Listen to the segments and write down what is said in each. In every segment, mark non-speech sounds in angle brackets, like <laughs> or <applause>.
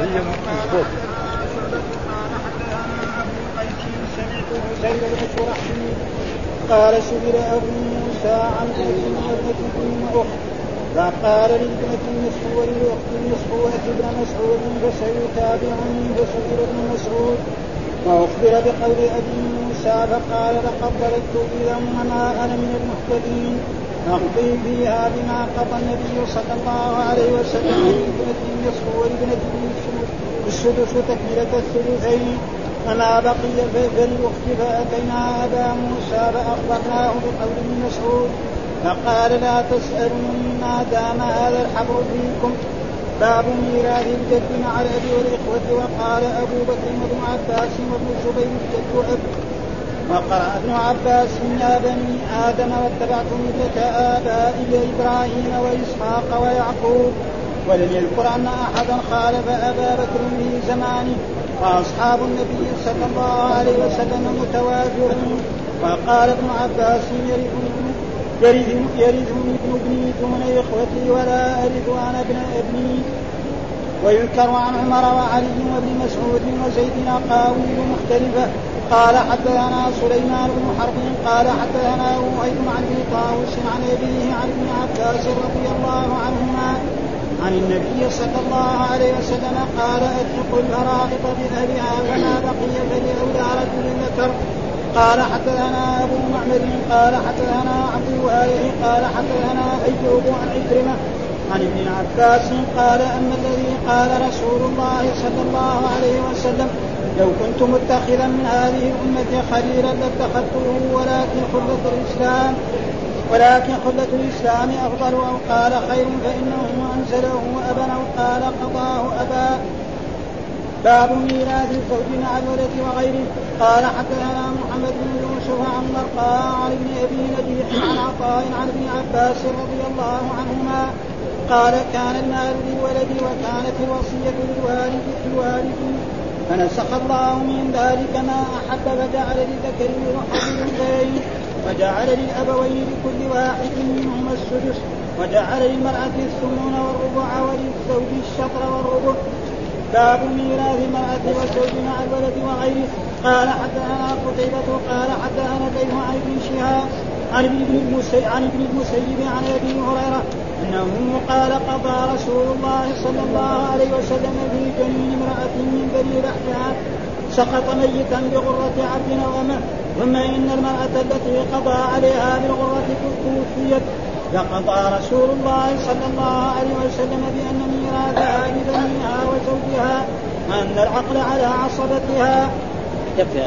هي قال سئل ابو موسى عن ابن ابنة ام اخت فقال للابنة النصف وللأخت النصف وأتي ابن مسعود فسيتابعني فسئل ابن مسعود. واخبر بقول أبي موسى فقال لقد اذا وما أنا من المهتدين. نقضي فيها بما قضى النبي صلى الله عليه وسلم لابنة النصف ولابنة السدس تكملة الثلثين. فما بقي فللأخت فأتينا أبا موسى فأخبرناه بقول مسعود. فقال لا تسألوني ما دام هذا الحبر فيكم. باب ميراث الجد مع الأب والإخوة. وقال أبو بكر وابن عباس وابن الزبير الجد أب وقرأ ابن عباس يا بني آدم واتبعت ملة آبائي إبراهيم وإسحاق ويعقوب. ولم يذكر أن أحدا خالف أبا بكر في زمانه. وأصحاب النبي صلى الله عليه وسلم متوافرون. وقال ابن عباس يرثني ابن ابني دون إخوتي ولا أرث أنا ابن ابني. ويذكر عن عمر وعلي وابن مسعود وزيد أقاويل مختلفة قال حدثنا سليمان بن حرب قال حدثنا وهيب عن ابن طاووس عن أبيه عن ابن عباس رضي الله عنهما عن النبي صلى الله عليه وسلم قال اتقوا الفرائض بأهلها فما بقي فلأولى رجل ذكر. قال حدثنا أبو معمر قال حدثنا عبد الوهاب قال حدثنا أيوب عن عكرمة عن ابن عباس قال أما الذي قال رسول الله صلى الله عليه وسلم لو كنت متخذا من هذه الأمة خليلا لاتخذته ولكن خلة الإسلام ولكن خلة الإسلام أفضل أو قال خير فإنه أنزله أبا أو قال قضاه أبا. باب ميراث الزوج مع الولد وغيره. قال حدثنا محمد بن يوسف عن مرقى عن ابن أبي نجيح عن عطاء عن ابن عباس رضي الله عنهما قال كان المال للولد وكانت للوالد للوالد فنسخ الله من ذلك ما أحب فجعل للذكر مثل الأنثيين وجعل للأبوين لكل واحد منهما السدس وجعل للمرأة الثمن والربع وللزوج الشطر والربع. باب ميراث المرأة والزوج مع الولد وغيره. قال حدثنا قتيبة قال حدثنا كيف عن ابن شهاب عن ابن المسيب عن ابن المسيب عن أبي هريرة أنه قال قضى رسول الله صلى الله عليه وسلم في جنين امرأة من بني لحيان سقط ميتا بغرة عبد امه ثم إن المرأة التي قضى عليها بالغرة توفيت. فقضى رسول الله صلى الله عليه وسلم بأن ميراثها لبنيها وزوجها. أن العقل على عصبتها. يكفي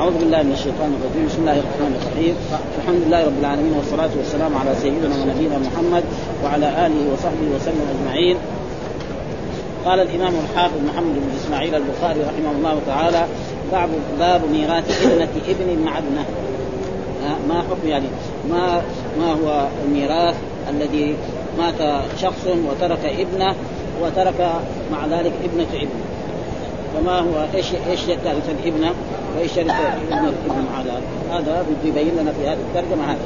أعوذ بالله من الشيطان الرجيم. بسم الله الرحمن الرحيم. الحمد لله رب العالمين والصلاة والسلام على سيدنا ونبينا محمد وعلى آله وصحبه وسلم أجمعين. قال الإمام الحافظ محمد بن إسماعيل البخاري رحمه الله تعالى باب باب ميراث ابنة ابن مع ابنه. ما حكم يعني؟ ما ما هو الميراث الذي مات شخص وترك ابنه وترك مع ذلك ابنة ابنه؟ فما هو إيش إيش يرث الابنه وإيش يرث ابن الابن مع ذلك هذا بده يبين لنا في هذه الترجمة هذه.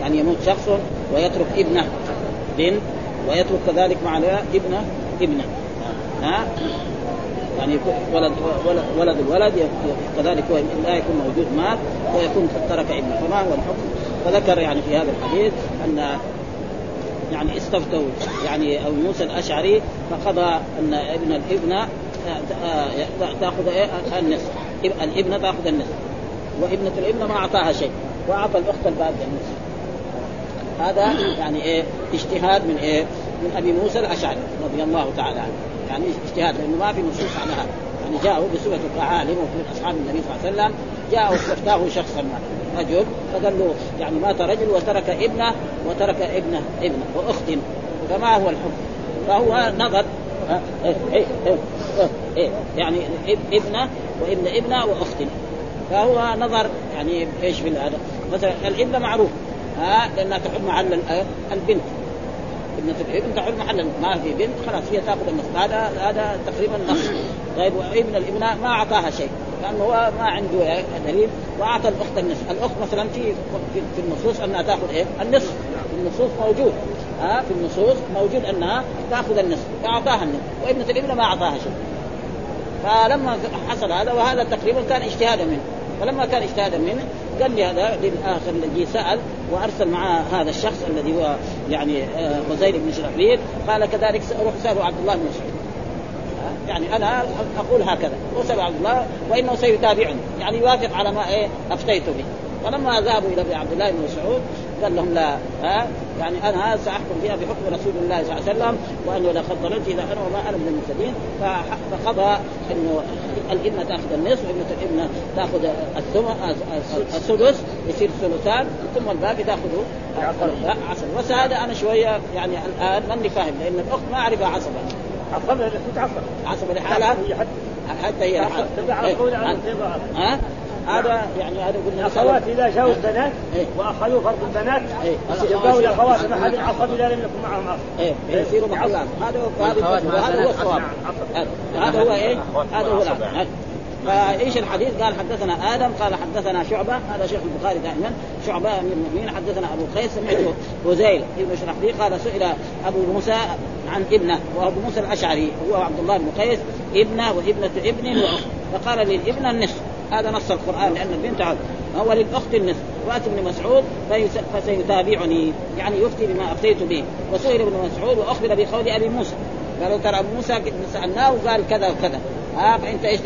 يعني يموت شخص ويترك ابنه بنت ويترك كذلك مع ابنه ابنه. ها؟ يعني ولد ولد, ولد الولد كذلك هو لا يكون موجود مات ويكون ترك ابنه. فما هو الحكم؟ فذكر يعني في هذا الحديث أن يعني استفتوا يعني ابو موسى الأشعري فقضى أن ابن الابن تأخذ النصف. الابنة تأخذ النصف. وابنة الابنة ما أعطاها شيء. وأعطى الأخت الباقي النصف. هذا يعني إيه؟ اجتهاد من إيه؟ من أبي موسى الأشعري رضي الله تعالى عنه. يعني اجتهاد لأنه ما في نصوص على هذا. يعني جاءوا بصفه كعالم وفي أصحاب النبي صلى الله عليه وسلم. جاء واستفتاه شخصا. ما رجل فقال له يعني مات رجل وترك ابنة وترك ابنة ابنة وأخت. فما هو الحكم؟ فهو نظر يعني ابنه وابن ابنه واخت فهو نظر يعني إيش في هذا؟ مثلا الابنه معروف. ها لأنها تحل محل البنت. ابنة الابن تحل محل ما في بنت خلاص هي تأخذ النصف هذا هذا تقريبا نص طيب وابن الابناء ما أعطاها شيء. لأنه هو ما عنده دليل وأعطى الأخت النصف، الأخت مثلا في في النصوص أنها تأخذ إيه؟ النصف النصوص موجود. ها في النصوص موجود أنها تأخذ النصف فأعطاها النصف وابنه الابن ما أعطاها شيء. فلما حصل هذا وهذا تقريبا كان اجتهادا منه. فلما كان اجتهادا منه قال لي هذا للآخر الذي سأل وأرسل معه هذا الشخص الذي هو يعني غزير بن شرحبيل قال كذلك روح سالوا عبد الله بن مسعود. يعني أنا أقول هكذا وسال عبد الله وإنه سيتابعني يعني يوافق على ما إيه أفتيت به. فلما ذهبوا إلى عبد الله بن مسعود قال لهم لا ها؟ يعني أنا سأحكم فيها بحكم رسول الله صلى الله عليه وسلم وأنه لقد ضللت اذا أنا وما أنا من المهتدين. فقضى إنه الابنه تأخذ النصف وابنه الابنه تأخذ السدس يصير ثلثان ثم الباقي تاخذه عصب بس هذا أنا شوية يعني الآن ماني فاهم لأن الأخت ما أعرفها عصبه عصبها عصبة عصبة لحالها؟ حتى هي لحالها ها؟ هذا يعني هذا قلنا الاخوات إذا جاءوا البنات وأخذوا فرض البنات يبقوا الاخوات ما حد عصب اذا لم يكن معهم أخ. يصيروا محلان هذا هذا هو الصواب. هذا هو إيه؟ هذا هو فإيش الحديث؟ قال حدثنا آدم قال حدثنا شعبة. هذا شيخ البخاري دائما. شعبة امير المؤمنين. حدثنا أبو قيس سمعته هزيل ابن شرحبيل قال سئل أبو موسى عن ابنه وأبو موسى الأشعري هو عبد الله بن قيس ابنه وابنة ابن. فقال للابنة النصف. هذا نص القرآن لأن البنت عبد هو للأخت النصف واتى ابن مسعود فسيتابعني. يعني يفتي بما أفتيت به. وسئل ابن مسعود وأخبر بقول أبي موسى. قالوا ترى أبو موسى سألناه وقال كذا وكذا. ها فأنت إيش؟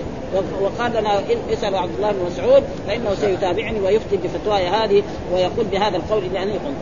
وقال لنا اسأل عبد الله بن مسعود فإنه سيتابعني ويفتي بفتواي هذه ويقول بهذا القول أنا قلت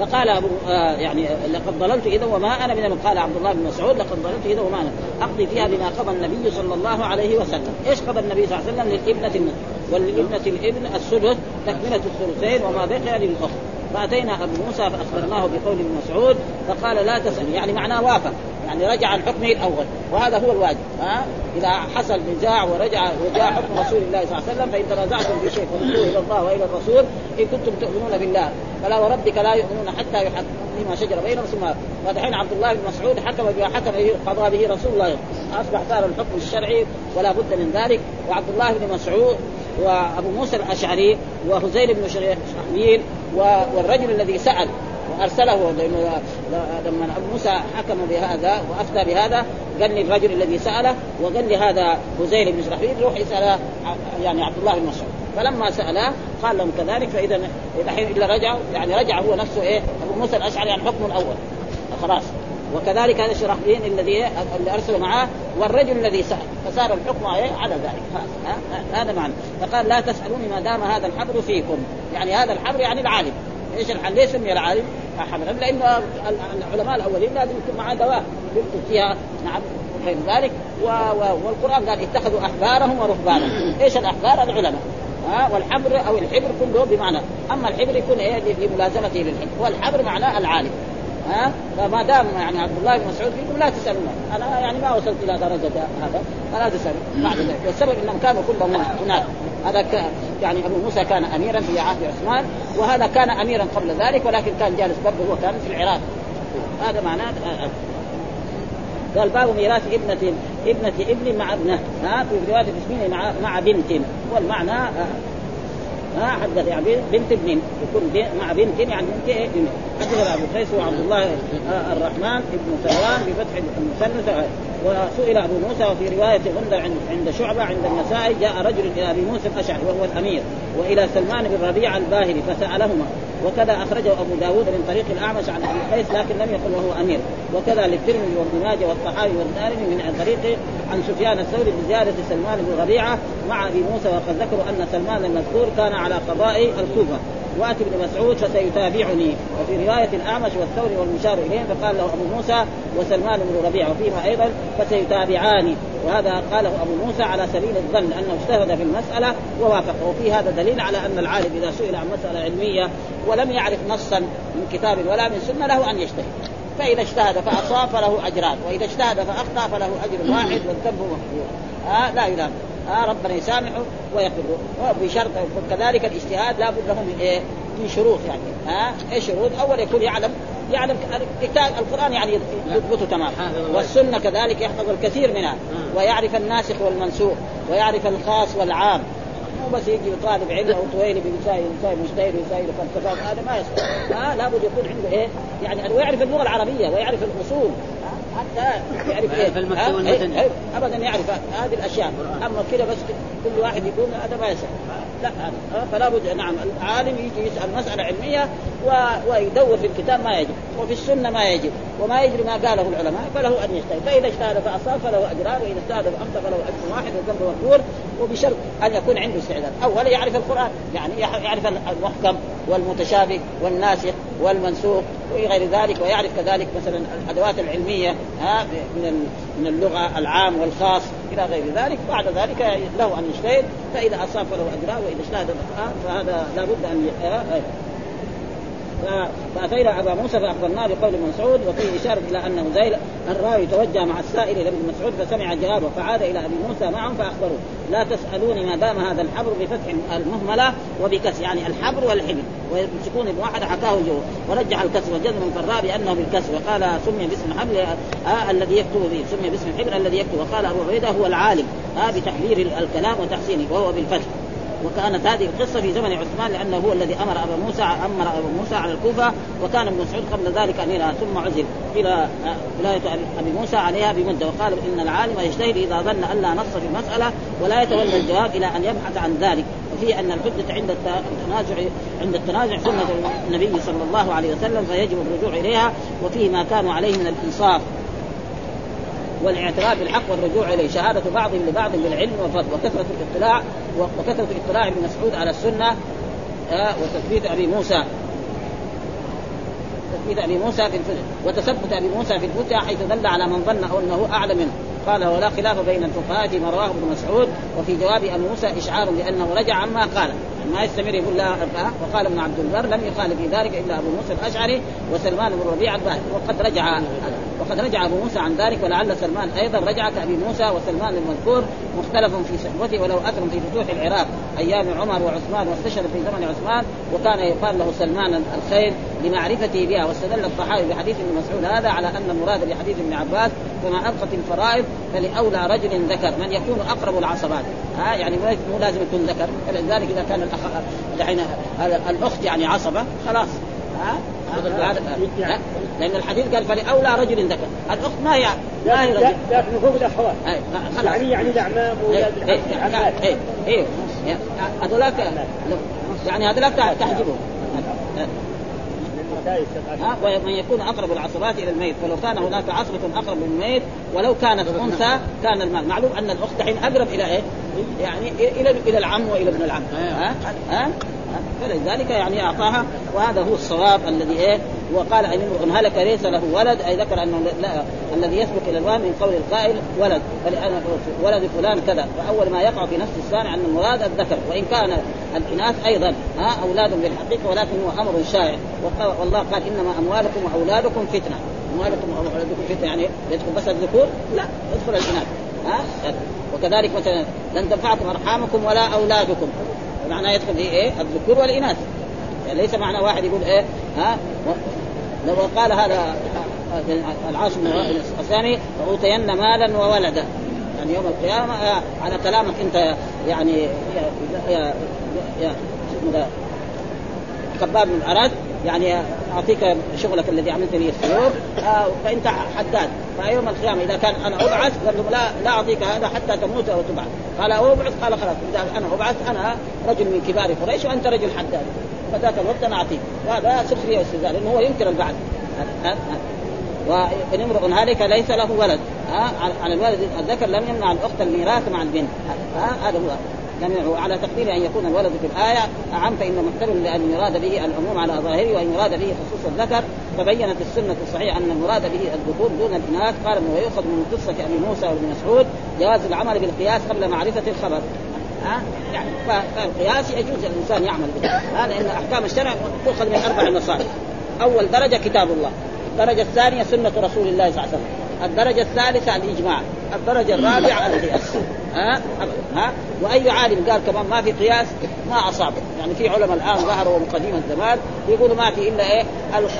فقال أبو آه يعني لقد ضللت إذا وما أنا من قال عبد الله بن مسعود لقد ضللت إذا وما أنا. أقضي فيها بما قضى النبي صلى الله عليه وسلم، إيش قضى النبي صلى الله عليه وسلم؟ للابنة النصف وللابنه الابن السدس تكملة الثلثين وما بقي للأخت. فأتينا أبو موسى فأخبرناه بقول ابن مسعود فقال لا تسأل يعني معناه وافق يعني رجع عن حكمه الأول وهذا هو الواجب ها؟ إذا حصل نزاع ورجع وجاء حكم رسول الله صلى الله عليه وسلم فإن تنازعتم في شيء فردوه إلى الله وإلى الرسول إن كنتم تؤمنون بالله فلا وربك لا يؤمنون حتى يحكموا فيما شجر بينهم ثم ودحين عبد الله بن مسعود حكم بما حكم قضى به رسول الله أصبح صار الحكم الشرعي ولا بد من ذلك وعبد الله بن مسعود وأبو موسى الأشعري وهزيل بن شرحبيل والرجل الذي سأل وأرسله لأنه لما موسى حكم بهذا وأفتى بهذا قال لي الرجل الذي سأله وقال لي هذا هزيل بن شرحبيل روح اسال يعني عبد الله بن مسعود. فلما سالاه قال لهم كذلك فاذا الحين إلا رجعوا يعني رجع هو نفسه إيه أبو موسى الأشعري عن حكمه الأول. خلاص. وكذلك هذا الشرحبيل الذي اللي ارسلوا معاه والرجل الذي سأل. فصار الحكم على ذلك. هذا معنى. فقال لا تسألوني ما دام هذا الحبر فيكم. يعني هذا الحبر يعني العالم. إيش الحل؟ ليش سمي العالم. حبرا؟ لأنه العلماء الأولين لازم يكون معاه دواء يكتب فيها نعم. غير ذلك. و... و... والقرآن قال اتخذوا أحبارهم ورهبانهم، إيش الأحبار؟ العلماء. ها والحبر أو الحبر كله بمعنى. أما الحبر يكون إيه؟ لملازمته للحبر والحبر معناه العالم. ها؟ فما دام يعني عبد الله بن مسعود فيكم لا تسألون. أنا يعني ما وصلت إلى درجة هذا فلا تسالوا بعد ذلك. والسبب إنهم كانوا كلهم هناك. هذا. يعني أبو موسى كان أميرا في عهد عثمان وهذا كان أميرا قبل ذلك ولكن كان جالس برضه. هو كان في العراق. هذا معناه قال باب ميراث ابنة ابنة ابن مع ابنه ها؟ في رواية مع مع بنت. والمعنى ها حدث يعني بنت ابن يكون مع بنت يعني بنت إيه؟ حدث ابو قيس وعبد الله الرحمن ابن ثوان بفتح المثنى وسئل أبو موسى وفي رواية عند عند شعبة عند النسائي جاء رجل إلى أبي موسى الأشعري وهو الأمير وإلى سلمان بن ربيعه الباهلي فسألهما وكذا أخرجه أبو داود من طريق الأعمش عن أبي قيس لكن لم يقل وهو أمير. وكذا للترمذي وابن ماجه والطحاوي والدارمي من طريق عن سفيان الثوري بزيادة سلمان بن ربيعة مع أبي موسى وقد ذكروا أن سلمان المذكور كان على قضاء الكوفة. وأتي ابن مسعود فسيتابعني. وفي رواية الأعمش والثوري والمشار إليهم فقال له أبو موسى وسلمان بن ربيعة وفيما أيضا فسيتابعان وهذا قاله أبو موسى على سبيل الظن أنه اجتهد في المسألة ووافق وفي هذا دليل على أن العالم إذا سئل عن مسألة علمية ولم يعرف نصا من كتاب ولا من سنة له أن يجتهد. فإذا اجتهد فأصاب فله أجران وإذا اجتهد فأخطأ فله أجر واحد والذنب محفوظ آه لا يلام آه ربنا يسامحه ويغفر له بشرط كذلك الاجتهاد لابد له من إيه؟ من شروط يعني. ها؟ آه إيش شروط؟ أول يكون يعلم يعلم كتاب القرآن يعني يضبطه تمام والسنة كذلك يحفظ الكثير منها. ويعرف الناسخ والمنسوخ ويعرف الخاص والعام. بس يجي طالب علم أو طويل بيساوي يساوي مجتهد ويساوي فلسفات هذا ما يصلح. آه لابد يكون عنده إيه؟ يعني ويعرف اللغة العربية ويعرف الأصول. حتى يعرف إيه والمتن. إيه؟ ابدا يعرف هذه الأشياء أما كذا بس كل واحد يقول هذا ما يصح. لا هذا. فلا بد نعم العالم يجي يسأل مسألة علمية و... ويدور في الكتاب ما يجب وفي السنة ما يجب وما يجري ما قاله العلماء فله أن يجتهد. فإذا اجتهد فأصاب فله اجران وإذا اجتهد فاخطا فله أجر واحد والذنب مغفور وبشرط أن يكون عنده استعداد. اولا يعرف القرآن يعني يعرف المحكم والمتشابه والناسخ والمنسوخ وغير ذلك ويعرف كذلك مثلا الأدوات العلمية ها من من اللغة العام والخاص إلى غير ذلك. بعد ذلك له أن يجتهد فإذا أصاب فله اجران وإذا اجتهد فهذا لابد أن فاتينا أبا موسى فأخبرناه بقول مسعود وفيه إشارة إلى أنه زيل الراوي توجه مع السائل إلى ابن مسعود فسمع جوابه فعاد إلى أبي موسى معهم فاخبروه لا تسألوني ما دام هذا الحبر بفتح المهملة وبكسر يعني الحبر والحبر. وسكون واحد حكاه جو ورجح الكسر وجزم فالراء بانه بالكسر وقال سمي باسم الحبل آه الذي يكتب به سمي باسم الحبر الذي يكتب وقال أبو عبيدة هو العالم. آه بتحرير الكلام وتحسينه وهو بالفتح. وكانت هذه القصة في زمن عثمان لأنه هو الذي أمر ابا موسى أمر ابا موسى على الكوفة وكان ابن مسعود قبل ذلك اميرها ثم عزل إلى ولاية ابي موسى عليها بمدة وقال إن العالم يجتهد إذا ظن أن لا نص في المسألة ولا يتولى الجواب إلى أن يبحث عن ذلك. وفي أن الحجة عند التنازع عند التنازع سنة النبي صلى الله عليه وسلم فيجب الرجوع إليها وفيه ما كانوا عليه من الإنصاف. والاعتراف بالحق والرجوع إليه. شهادة بعضهم لبعض بالعلم والفضل وكثرة الاطلاع وكثرة اطلاع ابن مسعود على السنة وتثبيت أبي موسى. تثبيت أبي موسى في الفتح وتثبت أبي موسى في الفتح حيث دل على من ظن أنه اعلم منه. قال ولا خلاف بين الفقهاء فيما رواه ابن مسعود وفي جواب ابي موسى إشعار بأنه رجع عما قال. ما يستمر يقول لا وقال ابن عبد البر لم يخالف في ذلك إلا أبو موسى الأشعري وسلمان بن ربيعه الباهلي. وقد رجع وقد رجع أبو موسى عن ذلك ولعل سلمان أيضا رجع كأبي موسى وسلمان المذكور مختلف في صحبته ولو أثر في فتوح العراق أيام عمر وعثمان واستشهد في زمن عثمان وكان يقال له سلمان الخير لمعرفته بها واستدل الصحابي بحديث ابن مسعود. هذا على أن المراد بحديث ابن عباس فما ابقت الفرائض فلأولى رجل ذكر من يكون أقرب العصبات. ها يعني مو لازم يكون ذكر. فلذلك إذا كان الاخ يعني الأخت يعني عصبة خلاص. ها؟ لأن الحديث قال فلأولى رجل ذكر. الأخت ما هي ما هي رجل؟ لكن فوق الاخوات يعني يعني الأعمام واولاد إيه إيه هذولاك يعني هذولاك تحجبهم. ها ومن يكون أقرب العصبات إلى الميت فلو كان هناك عصبة أقرب للميت ولو كانت أنثى كان المال. معلوم أن الأخت الحين أقرب إلى إيه؟ يعني إلى إلى العم وإلى ابن العم. ها؟ ها؟ فلذلك يعني أعطاها وهذا هو الصواب الذي إيه وقال أن امرؤ هلك ليس له ولد أي ذكر أنه الذي يسبق إلى الوالد من قول القائل ولد ولد فلان كذا. فأول ما يقع في نفس الثاني أن المراد الذكر وإن كان الإناث أيضا ها أولاد بالحقيقة ولكن هو أمر شائع. والله قال إنما أموالكم وأولادكم فتنة. أموالكم وأولادكم فتنة يعني يدخل بس الذكور؟ لا يدخل الإناث ها وكذلك مثلا لن تنفعكم أرحامكم ولا أولادكم. معناه يدخل إيه؟ الذكور والإناث. يعني ليس معنى واحد يقول إيه؟ ها؟ لو قال هذا العاص الثاني فأوتين مالا وولدا. يعني يوم القيامة على كلامك أنت يعني يا يا يا خباب بن الأرد يعني أعطيك شغلك الذي عملت به السيوف آه فأنت حداد. فيوم القيامة إذا كان أنا أبعث لا لا أعطيك هذا حتى تموت أو تبعث. قال أبعث قال خلاص إذا أنا أبعث أنا رجل من كبار قريش وأنت رجل حداد. فذاك الوقت أنا أعطيك. وهذا سخريه واستهزاء لأنه هو ينكر البعث. وان امرؤ هالك ليس له ولد. ها على الولد الذكر لم يمنع الأخت الميراث مع البنت. هذا هو. لم على تقدير أن يكون الولد في الآية أعم فانه محتمل لأن يراد به العموم على ظاهره وإن يراد به خصوص الذكر. فبينت السنة الصحيحة أن المراد به الذكور دون الإناث. قال انه يؤخذ من قصة أبي موسى وابن مسعود جواز العمل بالقياس قبل معرفة الخبر. ها؟ يعني فالقياس يجوز الإنسان يعمل به. هذا لأن أحكام الشرع تؤخذ من أربع مصادر أول درجة كتاب الله. الدرجة الثانية سنة رسول الله صلى الله عليه وسلم. الدرجة الثالثة الإجماع. الدرجة الرابعة القياس. ها؟ ها؟ وأي عالم قال كمان ما في قياس ما اصاب يعني في علماء الآن ظهروا من قديم الزمان يقولوا ما في إلا إيه؟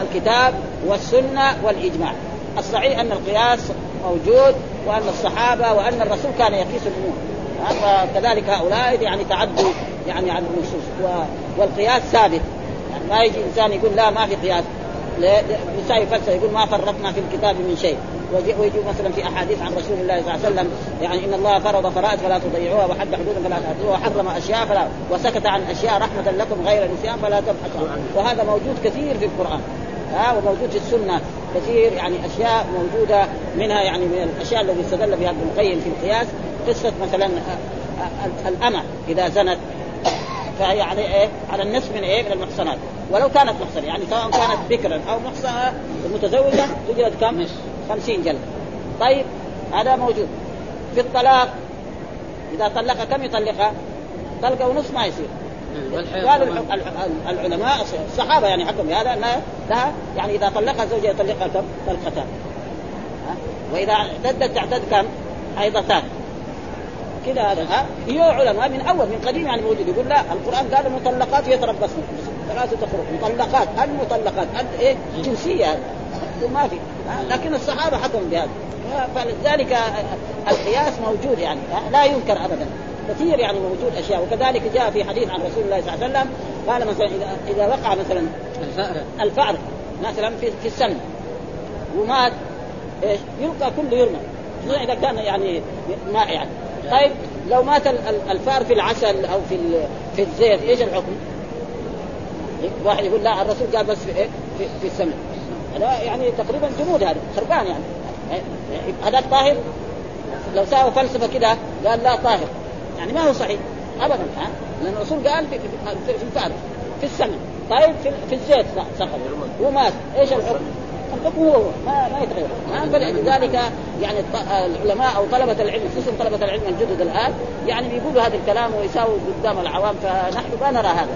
الكتاب والسنة والإجماع. الصحيح أن القياس موجود وأن الصحابة وأن الرسول كان يقيس الأمور. فكذلك هؤلاء يعني تعدوا يعني عن النصوص. والقياس ثابت. يعني ما يجي إنسان يقول لا ما في قياس. يساوي فلسفه يقول ما فرطنا في الكتاب من شيء. ويجي مثلا في أحاديث عن رسول الله صلى الله عليه وسلم يعني إن الله فرض فرائض فلا تضيعوها وحد حدودا فلا تأتوها وحرم أشياء فلا وسكت عن أشياء رحمة لكم غير نسيان فلا تبحثوا وهذا موجود كثير في القرآن ها وموجود في السنة كثير يعني أشياء موجودة منها يعني من الأشياء التي استدل بها ابن القيم في القياس قصة مثلا الأمة إذا زنت فهي على إيه؟ على النصف من إيه؟ من المحصنات، ولو كانت محصنة يعني سواء كانت بكرا أو محصنة متزوجة تجلد كم؟ 50 جلد. طيب هذا موجود. في الطلاق إذا طلق كم يطلقها؟ طلقة ونصف ما يصير. قالوا العلماء الصحابة يعني حكم هذا لا لها يعني إذا طلقها زوجها يطلقها كم؟ طلقتان. وإذا اعتدت تعتد كم؟ حيضتان. كذا هذا ها هي علماء من أول من قديم يعني موجود يقول لا القرآن قال المطلقات يتربصن ثلاثة تخرج مطلقات المطلقات إيه جنسية ما في. لكن الصحابة حكموا بهذا فلذلك القياس موجود يعني لا ينكر ابدا. كثير يعني موجود أشياء. وكذلك جاء في حديث عن رسول الله صلى الله عليه وسلم قال مثلا اذا إذا وقع مثلا الفأر. الفأر مثلا في في السن ومات إيش يلقى كله يرمى. إذا كان يعني ماء يعني. طيب لو مات الفأر في العسل أو في في الزيت إيش الحكم؟ واحد يقول لا الرسول قال بس في إيه؟ في, في السمن. هذا يعني تقريبا جمود هذا خربان يعني. هذا طاهر؟ لو ساوى فلسفة كده قال لا طاهر. يعني ما هو صحيح ابدا ها؟ لأن الرسول قال في, في, في الفار في السمن طيب في, في الزيت سقط ومات إيش الحكم؟ الحكم هو ما ما يتغير. فلذلك يعني العلماء أو طلبة العلم خصوصا طلبة العلم الجدد الآن يعني بيقولوا هذا الكلام ويساووا قدام العوام فنحن ما نرى هذا.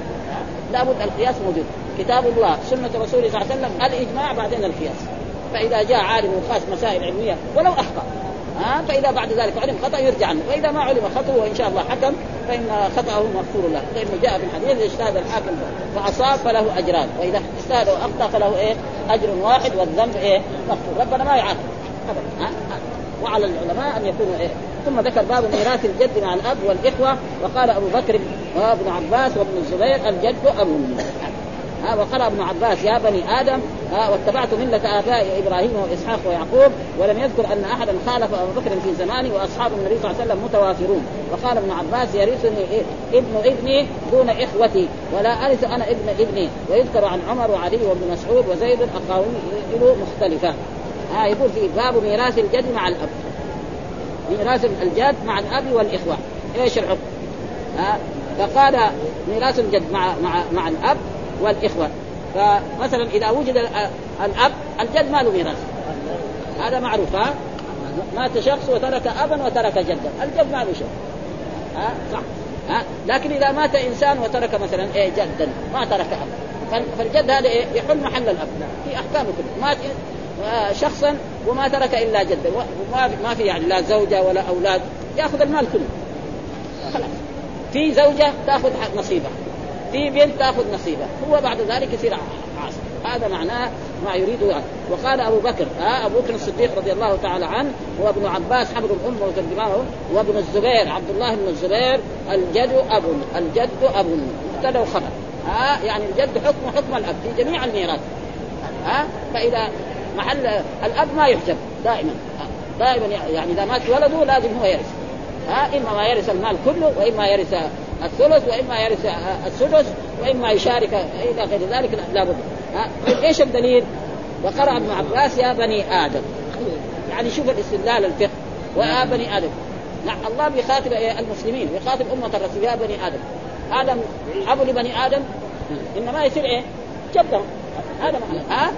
لابد القياس موجود. كتاب الله سنة رسوله صلى الله عليه وسلم الإجماع بعدين القياس. فإذا جاء عالم وقاس مسائل علمية ولو أخطأ. ها؟ فإذا بعد ذلك علم خطأ يرجع عنه. وإذا ما علم خطأه وإن شاء الله حكم فإن خطأه مغفور له. لأنه جاء في الحديث اذا اجتهد الحاكم فأصاب فله أجران. وإذا اجتهد وأخطأ فله إيه؟ أجر واحد والذنب إيه؟ مغفور. ربنا ما يعاقب ابدا. وعلى العلماء أن يكونوا إيه؟ ثم ذكر باب ميراث الجد مع الأب والإخوة وقال أبو بكر وابن عباس وابن الزبير الجد ابو ها وقرأ ابن عباس يا بني آدم ها واتبعت ملة ابائي إبراهيم وإسحاق ويعقوب ولم يذكر أن أحدا خالف أبو بكر في زمانه وأصحاب النبي صلى الله عليه وسلم متوافرون وقال ابن عباس يرثني؟ ابن ابني دون إخوتي ولا أرث أنا ابن ابني ويذكر عن عمر وعلي وابن مسعود وزيد أقاويل مختلفة ها يقول في باب ميراث الجد مع الأب ميراث الجد مع الأب والإخوة إيش الحكم؟ ها فقال ميراث الجد مع مع مع الأب والإخوة. فمثلا إذا وجد الأب الجد ما له ميراث. هذا معروف ها؟ مات شخص وترك ابا وترك جدا. الجد ما له شيء. ها؟ صح. ها؟ لكن إذا مات إنسان وترك مثلا إيه جدا ما ترك أب. فالجد هذا إيه يحل محل الأب. في احكامه كله مات شخصا وما ترك إلا جدا. وما ما في يعني لا زوجة ولا أولاد. يأخذ المال كله. خلاص. في زوجة تأخذ نصيبها. بنت تاخذ نصيبها هو بعد ذلك يصير عاصر هذا معناه ما يريد وقال أبو بكر ها أبو بكر الصديق رضي الله تعالى عنه وابن عباس حبر الامه وترجمانه وابن الزبير عبد الله بن الزبير الجد أب الجد أب. مبتدا وخبر ها يعني الجد حكم حكم الأب في جميع الميراث. ها فإذا محل الأب ما يحجب دائما. دائما يعني إذا مات ولده لازم هو يرث. ها إما ما يرث المال كله وإما يرث الثلث وإما يرث السدس وإما يشارك إلى غير ذلك لابد ها؟ إيش الدليل؟ وقرأ ابن عباس يا بني آدم. يعني شوف الاستدلال الفقه. ويا بني آدم. نعم الله بيخاطب المسلمين بيخاطب أمة الرسول يا بني آدم. آدم أبو لبني آدم؟ إنما يصير إيه؟ جدهم هذا ها؟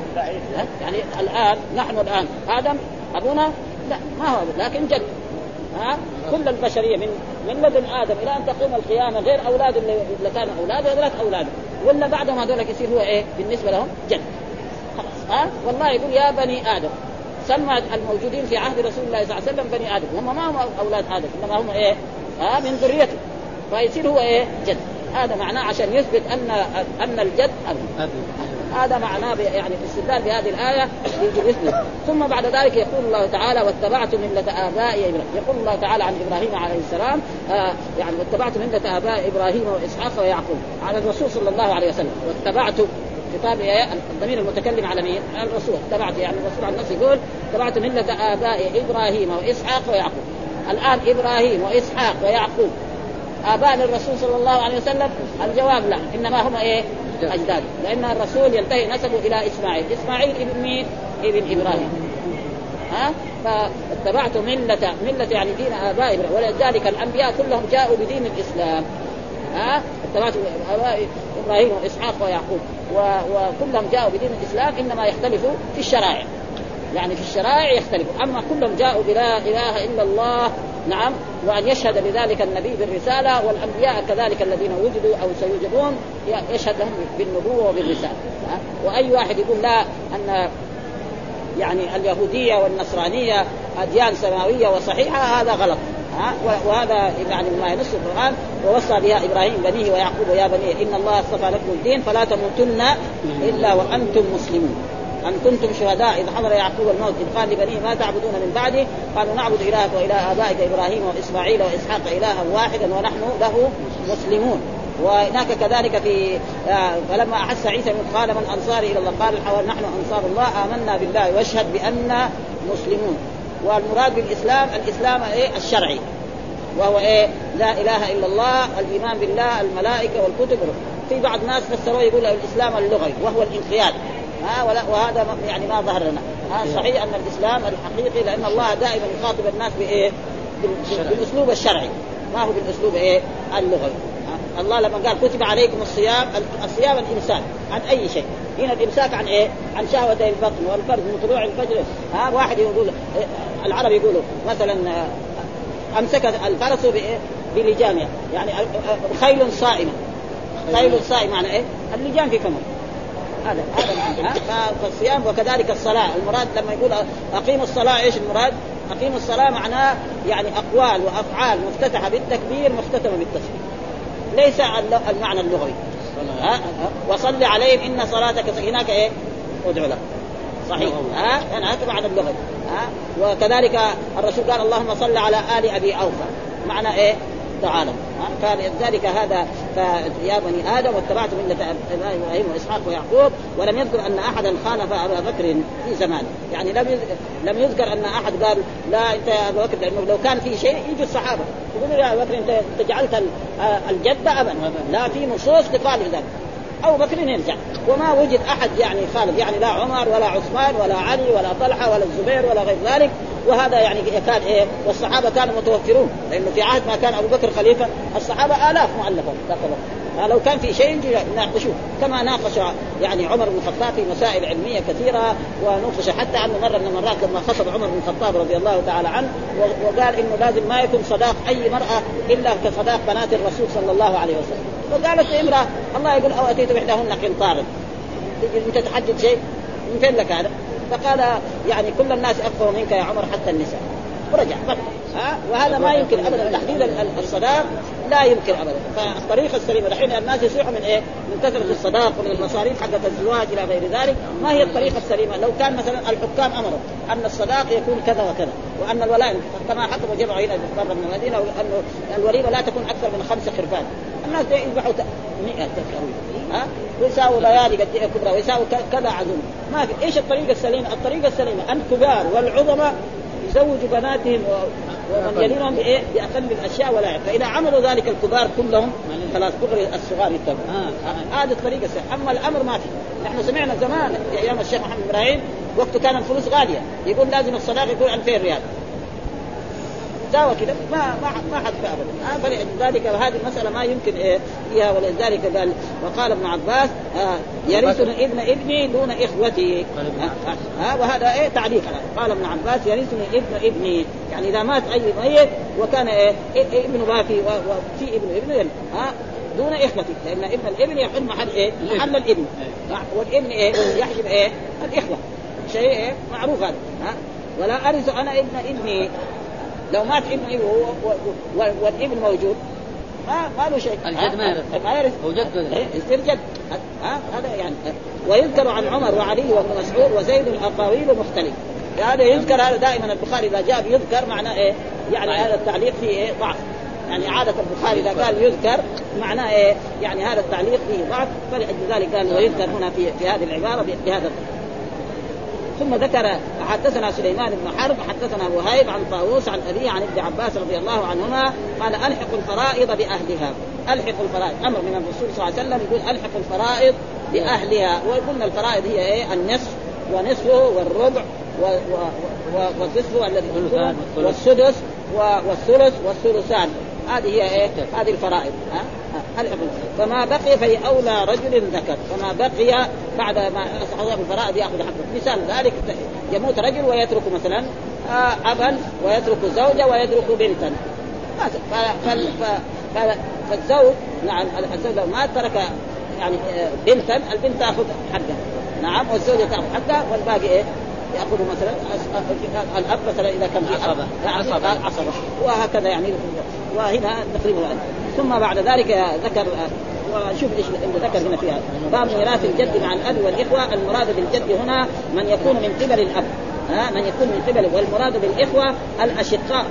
يعني الآن نحن الآن. آدم أبونا؟ لا ما هو لكن جد. ها؟ كل البشرية من من لدن آدم إلى أن تقوم القيامة غير أولاد اللي كانوا اولاده هذولك اولاده ولا بعدهم هذول يصير هو إيه؟ بالنسبة لهم جد. خلاص ها؟ والله يقول يا بني آدم سمى الموجودين في عهد رسول الله صلى الله عليه وسلم بني آدم. هم ما هم أولاد آدم إنما هم إيه؟ ها؟ من ذريته. فيصير هو إيه؟ جد. هذا معناه عشان يثبت ان أن الجد ابي هذا معناه يعني الاستدلال بهذه الآية يثبت ثم بعد ذلك يقول الله تعالى واتبعت ملة ابائي إبراهيم. يقول الله تعالى عن إبراهيم عليه السلام آه يعني واتبعت ملة آباء إبراهيم وإسحاق ويعقوب. على الرسول صلى الله عليه وسلم واتبعت خطاب الضمير المتكلم على مين؟ على الرسول. اتبعت يعني الرسول عن نفسه يقول اتبعت ملة آباء إبراهيم وإسحاق ويعقوب. الآن إبراهيم وإسحاق ويعقوب. آباء للرسول صلى الله عليه وسلم؟ الجواب لا. إنما هم إيه؟ اجداد لأن الرسول ينتهي نسبه إلى إسماعيل، إسماعيل ابن مين؟ ابن إبراهيم. ها؟ فاتبعت ملة ملة يعني دين إبراهيم. ولذلك الأنبياء كلهم جاءوا بدين الإسلام. ها؟ اتبعت آباء إبراهيم وإسحاق ويعقوب. وكلهم جاءوا بدين الإسلام إنما يختلفوا في الشرائع. يعني في الشرائع يختلفوا أما كلهم جاءوا بلا إله إلا الله نعم وأن يشهد بذلك النبي بالرسالة والأنبياء كذلك الذين وجدوا أو سيوجدون يشهد لهم بالنبوة وبالرسالة. وأي واحد يقول لا أن يعني اليهودية والنصرانية أديان سماوية وصحيحة هذا غلط. ها؟ وهذا يعني ما ينص القرآن ووصى بها إبراهيم بنيه ويعقوب يا بني إن الله اصطفى لكم الدين فلا تموتن إلا وأنتم مسلمون. أن كنتم شهداء إذ حضر يعقوب الموت إذ قال لبنيه ما تعبدون من بعدي؟ قالوا نعبد إلهك وإله آبائك إبراهيم وإسماعيل وإسحاق إلها واحدا ونحن له مسلمون. وهناك كذلك في آه، فلما أحس عيسى من قال من انصاري إلى الله؟ قال الحوار نحن أنصار الله آمنا بالله واشهد بأننا مسلمون. والمراد بالإسلام الإسلام إيه؟ الشرعي. وهو إيه؟ لا إله إلا الله الإيمان بالله الملائكة والكتب. في بعض الناس فسروه يقول الإسلام اللغوي وهو الانقياد. ها وهذا يعني ما ظهر لنا. ها صحيح أن الإسلام الحقيقي لأن الله دائما يخاطب الناس بإيه؟ بالأسلوب الشرعي. ما هو بالأسلوب إيه؟ اللغوي. الله لما قال كتب عليكم الصيام الصيام الإمساك عن أي شيء. هنا الإمساك عن إيه؟ عن شهوتي البطن والفرد من طلوع الفجر. ها واحد يقول العرب يقولوا مثلا آه، أمسك الفرس بلجامها. يعني خيل صائمة. خيل. صائمة معنى إيه؟ اللجام في فمه. هذا هذا فالصيام وكذلك الصلاة. المراد لما يقول أقيموا الصلاة إيش المراد؟ أقيموا الصلاة معناه يعني أقوال وأفعال مفتتحة بالتكبير مختتمة بالتسبيح. ليس المعنى اللغوي. وصل عليهم إن صلاتك هناك إيه؟ ادعو له صحيح. ها؟ يعني هذا معنى اللغوي. ها؟ وكذلك الرسول قال اللهم صل على آل أبي أوفى. معنى إيه؟ تعالى كان ذلك هذا يا بني آدم واتبعت ملة إبراهيم وإسحاق ويعقوب ولم يذكر أن أحدا خالف أبا بكر في زمانه، يعني لم لم يذكر أن أحد قال لا أنت يا أبا بكر لأنه لو كان في شيء يجي الصحابة يقولوا يا أبا بكر أنت جعلت الجده ابا لا في نصوص تخالف ذلك. أبو بكر يرجع. وما وجد أحد يعني خالف. يعني لا عمر ولا عثمان ولا علي ولا طلحة ولا الزبير ولا غير ذلك. وهذا يعني كان إيه والصحابة كانوا متوفرون لأنه في عهد ما كان أبو بكر خليفة الصحابة آلاف مؤلفه لو كان في شيء يناقشوه كما ناقش يعني عمر بن الخطاب في مسائل علمية كثيرة ونوقش حتى عنه مره من المرات لما خطب عمر بن الخطاب رضي الله تعالى عنه وقال إنه لازم ما يكون صداق أي مرأة إلا كصداق بنات الرسول صلى الله عليه وسلم. وقالت امرأة الله يقول أو أتيت إحداهن قنطارا؟ أنت تحدد شيء؟ من فين لك هذا؟ فقال يعني كل الناس افقه منك يا عمر حتى النساء. ورجع بطل ها؟ وهذا ما يمكن ابدا تحديد الصداق لا يمكن ابدا. فالطريقة السليمة الحين الناس يصيحوا من إيه؟ من كثرة الصداق ومن المصاريف حقت الزواج إلى غير ذلك. ما هي الطريقة السليمة؟ لو كان مثلا الحكام أمروا أن الصداق يكون كذا وكذا وأن الولاء كما حكم جمع هنا في من المدينة انه الوليمة لا تكون أكثر من خمسه خرفان. الناس يذبحوا 100 ها؟ ويساووا ليالي قد كبرى ويساووا كذا عزوم ما في إيش الطريقة السليمة؟ الطريقة السليمة الكبار والعظماء يزوجوا بناتهم ومن يلينهم بإيه؟ بأقل الأشياء ولا يعرف. فإذا عملوا ذلك الكبار كلهم خلاص بغري الصغار يتبعوا آه. هذه الطريقة السليمة. أما الأمر ما في. نحن سمعنا زمان في أيام الشيخ محمد إبراهيم وقته كان الفلوس غالية. يقول لازم الصداق يكون 2000 ريال؟ ساوى كذا ما ما ما حد ابدا آه فلذلك هذه المسألة ما يمكن إيه فيها ولذلك قال وقال ابن عباس آه يرثني ابن ابني دون إخوتي آه آه آه وهذا إيه تعليق قال ابن عباس يرثني ابن ابني يعني إذا مات أي ميت وكان إيه, ابن باقي وفي ابن ابن ها دون إخوتي لأن ابن الابن يحل محل إيه؟ محل الابن والابن إيه؟ يحجب إيه؟ الإخوة شيء إيه؟ معروف هذا ها ولا أرث أنا ابن ابني لو مات ابن ابنه والابن موجود ما ما له شيء. الجد ما يرث ما يرث هو جد إيه، يصير جد. ها؟ هذا يعني. ويذكر عن عمر وعلي وابن مسعود وزيد الأقاويل مختلف. هذا يذكر هذا دائما البخاري إذا جاء يذكر معناه إيه؟ يعني هذا التعليق فيه إيه؟ ضعف. يعني عادة البخاري إذا قال يذكر معناه إيه؟ يعني هذا التعليق فيه ضعف. فلأجل ذلك قال ويذكر هنا في في هذه العبارة بهذا ثم ذكر حدثنا سليمان بن حرب حدثنا وهيب عن طاووس عن ابيه عن ابن عباس رضي الله عنهما قال الحقوا الفرائض بأهلها. الحقوا الفرائض. أمر من الرسول صلى الله عليه وسلم يقول الحقوا الفرائض بأهلها. وقلنا الفرائض هي إيه؟ النصف ونصفه والربع والنصف الذي والسدس والثلث والثلثان. هذه هي إيه؟ هذه الفرائض ها؟ فما بقي في أولى رجل ذكر فما بقي بعد ما اصحاب الفرائض يأخذ حقه. مثال ذلك يموت رجل ويترك مثلا آه، ابا ويترك زوجة ويترك بنتا. فالزوج نعم الزوج لو ما ترك يعني آه، بنتا البنت تأخذ حقها. نعم والزوجة تأخذ حقها والباقي إيه؟ يأخذ مثلا الأب مثلا إذا كان في عصبة عصبة. عصبة. وهكذا يعني. وهنا تقريبا ثم بعد ذلك ذكر وشوف إيش ذكر هنا فيها. باب ميراث الجد مع الأب والإخوة. المراد بالجد هنا من يكون من قبل الأب. ها من يكون من قبل. والمراد بالإخوة الأشقاء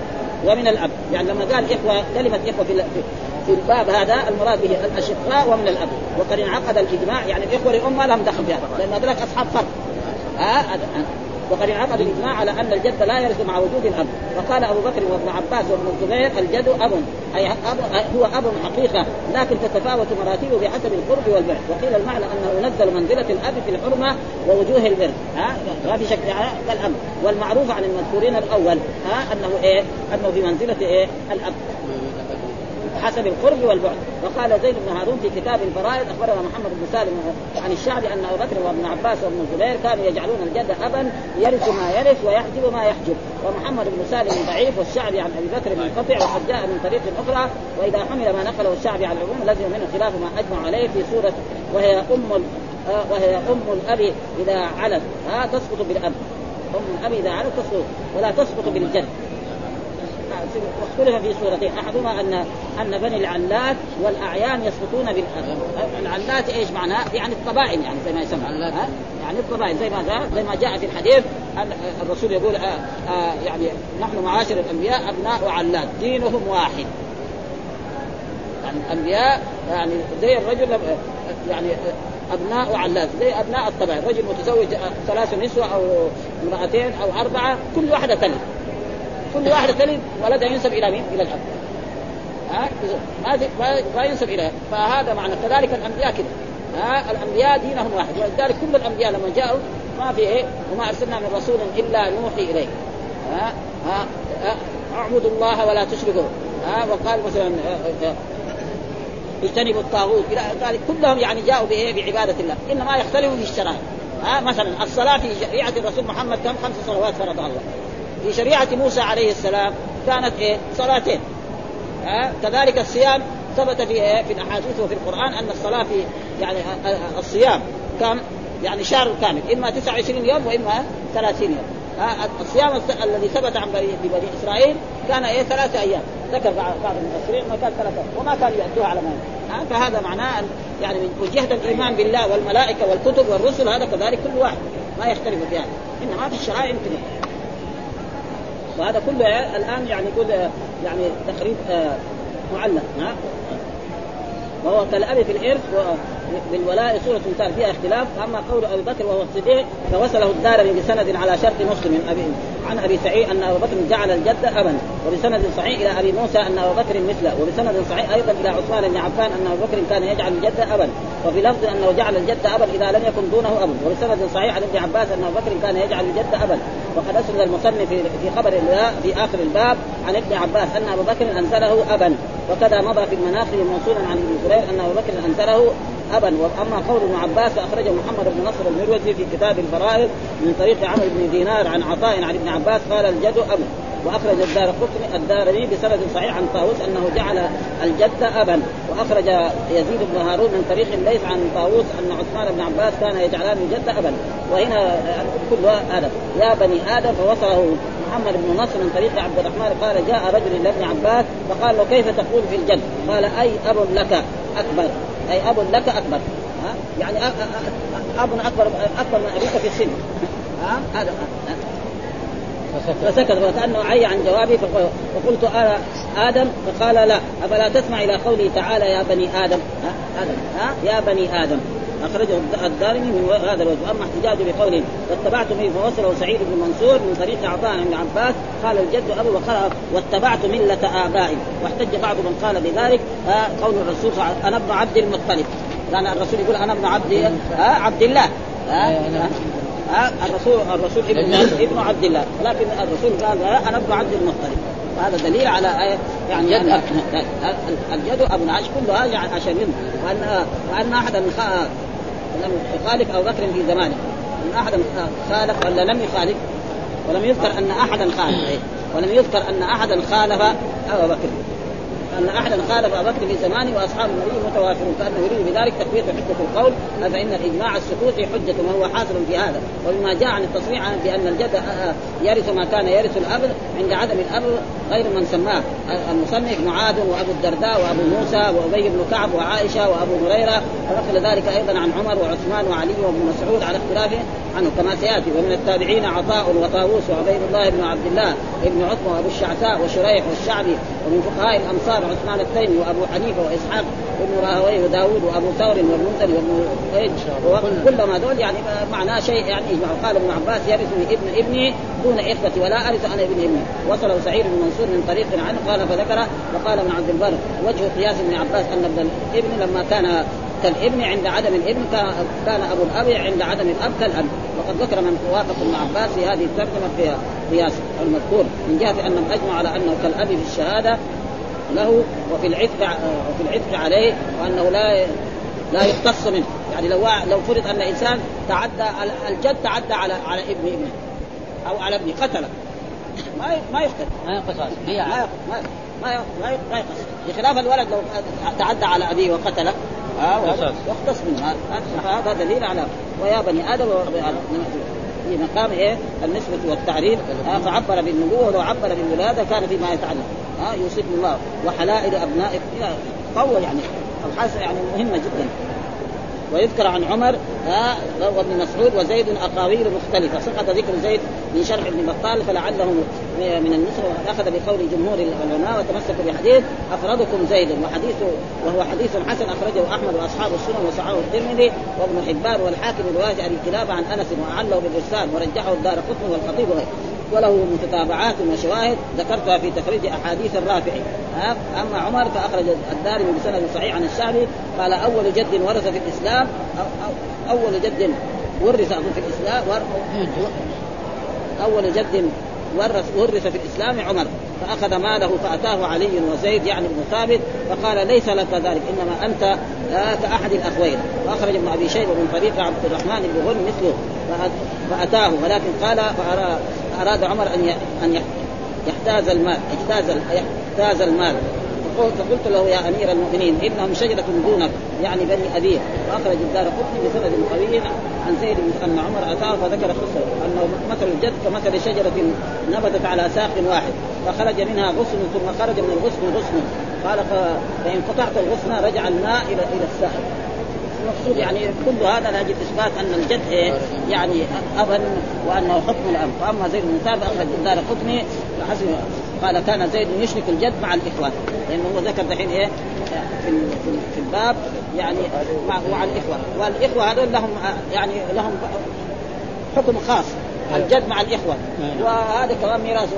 ومن الأب. يعني لما قال إخوة كلمة إخوة في في الباب هذا المراد به الأشقاء ومن الأب. وقد انعقد الإجماع يعني الاخوه للامه لهم دخل فيها. لأن هذول أصحاب فرق. ها وقد انعقد الإجماع على أن الجد لا يرث مع وجود الأب. وقال أبو بكر وابن عباس وابن الزبير الجد أب أي أب هو أب حقيقة لكن تتفاوت مراتبه بحسب القرب والبر. وقيل المعنى أنه ينزل منزلة الأب في الحرمة ووجوه البر. ها؟ ما في شك كالامر والمعروف عن المذكورين الأول ها؟ أنه إيه؟ أنه في منزلة إيه؟ الأب. حسب القرب والبعد. وقال زيد بن هارون في كتاب الفرائض أخبرنا محمد بن سالم عن الشعبي أن أبو بكر وابن عباس وابن الزبير كانوا يجعلون الجد أبا يرث ما يرث ويحجب ما يحجب. ومحمد بن سالم ضعيف والشعبي عن أبي بكر منقطع وقد جاء من طريق أخرى وإذا حمل ما نقله الشعبي عن العموم لزم منه خلاف ما أجمع عليه في سورة وهي أم وهي أم الأب إذا علت. ها تسقط بالأب. أم الأب إذا علت تسقط ولا تسقط بالجد. واختلف في صورتين أحدهما ان أن بني العلات والأعيان يسقطون بالأرض. العلات إيش معناه؟ يعني الطبائن يعني زي ما يسمى. يعني الطبائن زي ما زي ما جاء في الحديث أن الرسول يقول آآ آه، آآ آه، يعني نحن معاشر الأنبياء أبناء علات دينهم واحد. يعني الأنبياء يعني زي الرجل يعني أبناء علات زي أبناء الطبائن رجل متزوج ثلاث نسوة أو امرأتين أو أربعة كل واحدة تلد. كل واحدة تلد ولدها ينسب إلى مين؟ إلى الاب ها؟ ما ما ينسب اليه فهذا معنى. كذلك الأنبياء كذا ها؟ الأنبياء دينهم واحد. ولذلك كل الأنبياء لما جاءوا ما في إيه؟ وما أرسلنا من رسول إلا نوحي إليه. ها؟ ها؟ اعبدوا الله ولا تشركوا. ها؟ وقال مثلا اجتنبوا الطاغوت. إلى ذلك كلهم يعني جاءوا بإيه؟ بعبادة الله. إنما يختلفوا في الشرائع. ها؟ مثلا الصلاة في شريعة الرسول محمد كم؟ خمس صلوات فرضها الله. في شريعة موسى عليه السلام كانت إيه؟ صلاتين ها كذلك الصيام ثبت في إيه؟ في الأحاديث وفي القرآن أن الصلاة في يعني الصيام كم؟ يعني شهر كامل إما 29 يوم وإما 30 يوم الصيام الذي ثبت عن بني إسرائيل كان إيه ثلاثة أيام ذكر بعض المفسرين ما كان ثلاثة وما كانوا يؤدوها على ما فهذا معناه يعني من جهه الإيمان بالله والملائكة والكتب والرسل هذا كذلك كل واحد ما يختلف فيها إنما في الشرائع يمكن وهذا كله الآن يعني يقول يعني تقريب آه، معلق ها؟ وهو كالأب في الإرث بالولاء سورة مثال فيها اختلاف أما قول أبي بكر وهو الصديق فوصله الدارمي بسند على شرط مسلم أبي عن أبي سعيد أن أبو بكر جعل الجد ابا وبسند صحيح إلى أبي موسى أن أبو بكر مثله وبسند صحيح أيضا إلى عثمان بن عفان أن أبو بكر كان يجعل الجد ابا وفي لفظ أنه جعل الجد ابا إذا لم يكن دونه اب وبسند صحيح عن ابن عباس أن أبو بكر كان يجعل الجد ابا وقد أسند المصنف في خبر في آخر الباب عن ابن عباس أن أبو بكر أنزله ابا وكذا مضى في المناقب موصولا عن ابن زرير أن أبو بكر أنزله أبا. وأما قول ابن عباس فاخرجه محمد بن نصر المروزي في كتاب الفرائض من طريق عمرو بن دينار عن عطاء عن ابن عباس قال الجد ابا وأخرج الدار قطني الدارمي بسند صحيح عن طاووس أنه جعل الجد أبا. وأخرج يزيد بن هارون من طريق ليس عن طاووس أن عثمان بن عباس كان يجعلان الجد أبا. وهنا كل هذا. يا بني آدم فوصله محمد بن نصر من طريق عبد الرحمن قال جاء رجل إلى ابن عباس فقال له كيف تقول في الجد؟ قال أي أب لك؟ أكبر. أي أب لك أكبر. ها؟ يعني أب اكبر أكبر من أبيك في السن. ها؟ هذا. فسكت. وكانه عي عن جوابي فقلت أنا آدم فقال لا. أفلا تسمع إلى قوله تعالى يا بني آدم؟ ها؟ آدم. ها؟ يا بني آدم. أخرجه الدارمي من هذا الوجه. اما احتجاجه بقوله واتبعت به فوصله سعيد بن منصور من طريق عطاء بن عباس قال الجد أبو بكر واتبعت ملة آبائي واحتج بعض من قال بذلك قول الرسول أنا ابن عبد المطلب لأن الرسول يقول أنا ابن عبد عبد الله. ها الرسول الرسول ابن ابن عبد الله. ولكن الرسول قال أنا ابن عبد المطلب هذا دليل على يعني الجد ابن عاش كل هذا عشان وان وأن أحدا لم يخالف أبو بكر في زمانه. أن أحدا خالف ولا لم يخالف ولم يذكر أن أحدا خالف ولم يذكر أن أحدا خالف ابا بكر. أن أحدا خالف ابا بكر في زمانه وأصحاب النبي متوافرون كأنه يريد بذلك تقويه حجة القول فإن الإجماع السكوتي حجة وهو حاصل في هذا. ومما جاء عن التصريح بان الجد يرث ما كان يرث الاب عند عدم الأب غير من سماه. المصنف معاذ وأبو الدرداء وأبو موسى وأبي بن كعب وعائشة وأبو هريرة ونقل ذلك أيضا عن عمر وعثمان وعلي وابن مسعود على اختلاف عنه. كما سيأتي ومن التابعين عطاء وطاووس وعبيد الله بن عبد الله بن عثمان وأبو الشعثاء وشريح والشعبي ومن فقهاء الامصار عثمان التيمي وابو حنيفة وإسحاق بن راهويه وداوود وأبو ثور والمنذر وابن كلهم هذول يعني معناه شيء يعني يجمع قال ابن عباس يرثني ابن ابني دون إخوتي ولا أرث أنا ابن ابني. وصله سعيد بن منصور من طريق عنه قال فذكر وقال ابن عبد البر وجه قياس ابن عباس أن ابن الابن لما كان كالابن عند عدم الابن كان أبو الأب عند عدم الأب كالأب. وقد ذكر من وافق ابن عباس في هذه الترجمة في قياس المذكور. من جهة انهم اجمعوا على أنه كالأب في الشهادة له وفي العتق وفي العتق عليه وأنه لا لا يختص منه. يعني لو لو فرض أن إنسان تعدى الجد تعدى على على ابن ابنه أو على ابنه قتله. ما ما يقتل ما ينقص ما ما ما ما يقص بخلاف الولد لو تعدى على أبيه وقتله يختص منه. هذا دليل على ويا بني آدم في مقام إيه؟ النسبة والتعريف. آه فعبر بالنبوة ولو عبر بالولادة كان فيما يتعلم ها يوصيكم الله. وحلائل ابنائكم طول يعني. الحاسة يعني مهمة جدا. ويذكر عن عمر ها وابن مسعود وزيد أقاويل مختلفة. سقط ذكر زيد من شرح ابن بطال فلعله من النسخ اخذ بقول جمهور العلماء وتمسك بحديث أفردكم زيد. وحديث وهو حديث حسن أخرجه أحمد وأصحاب السنن وصححه الترمذي وابن حبان والحاكم ابي كلابه عن أنس وأعله بالارسال ورجحه الدار قطن والخطيب وغيره. وله متتابعات وشواهد ذكرتها في تخريج أحاديث الرافعي. أما عمر فأخرج الدارمي بسند صحيح عن الشعبي قال أول جد ورث في الإسلام أو أو أول جد ورث في الإسلام أول جد ورث ورث في الإسلام عمر فأخذ ماله فأتاه علي وزيد يعني بن ثابت فقال ليس لك ذلك إنما أنت كأحد الأخوين. واخرج ابن أبي شيبة من طريق عبد الرحمن بن غنم مثله فأتاه ولكن قال فأراد عمر أن أن يحتاز المال اجتاز المال. فقلت له يا أمير المؤمنين إنهم شجرة دونك يعني بني أبيه. واخرج الدار قطني بسند قوي عن زيد أن عمر أتاه فذكر قصة أنه مثل الجد كمثل شجرة نبتت على ساق واحد. فخرج منها غصن ثم خرج من الغصن غصن. قال فإن قطعت الغصن رجع الماء إلى إلى الساحل المقصود يعني كل هذا لاجل إثبات أن الجد إيه؟ يعني ابا وأنه حكم الاب واما زيد بن ثابت أخرج الدار قطني فحسب قال كان زيد يشرك الجد مع الإخوان. لأنه هو ذكر دحين إيه؟ في في الباب يعني مع الإخوة. والإخوة هذول لهم يعني لهم حكم خاص الجد مع الإخوة. وهذا كمان ميراث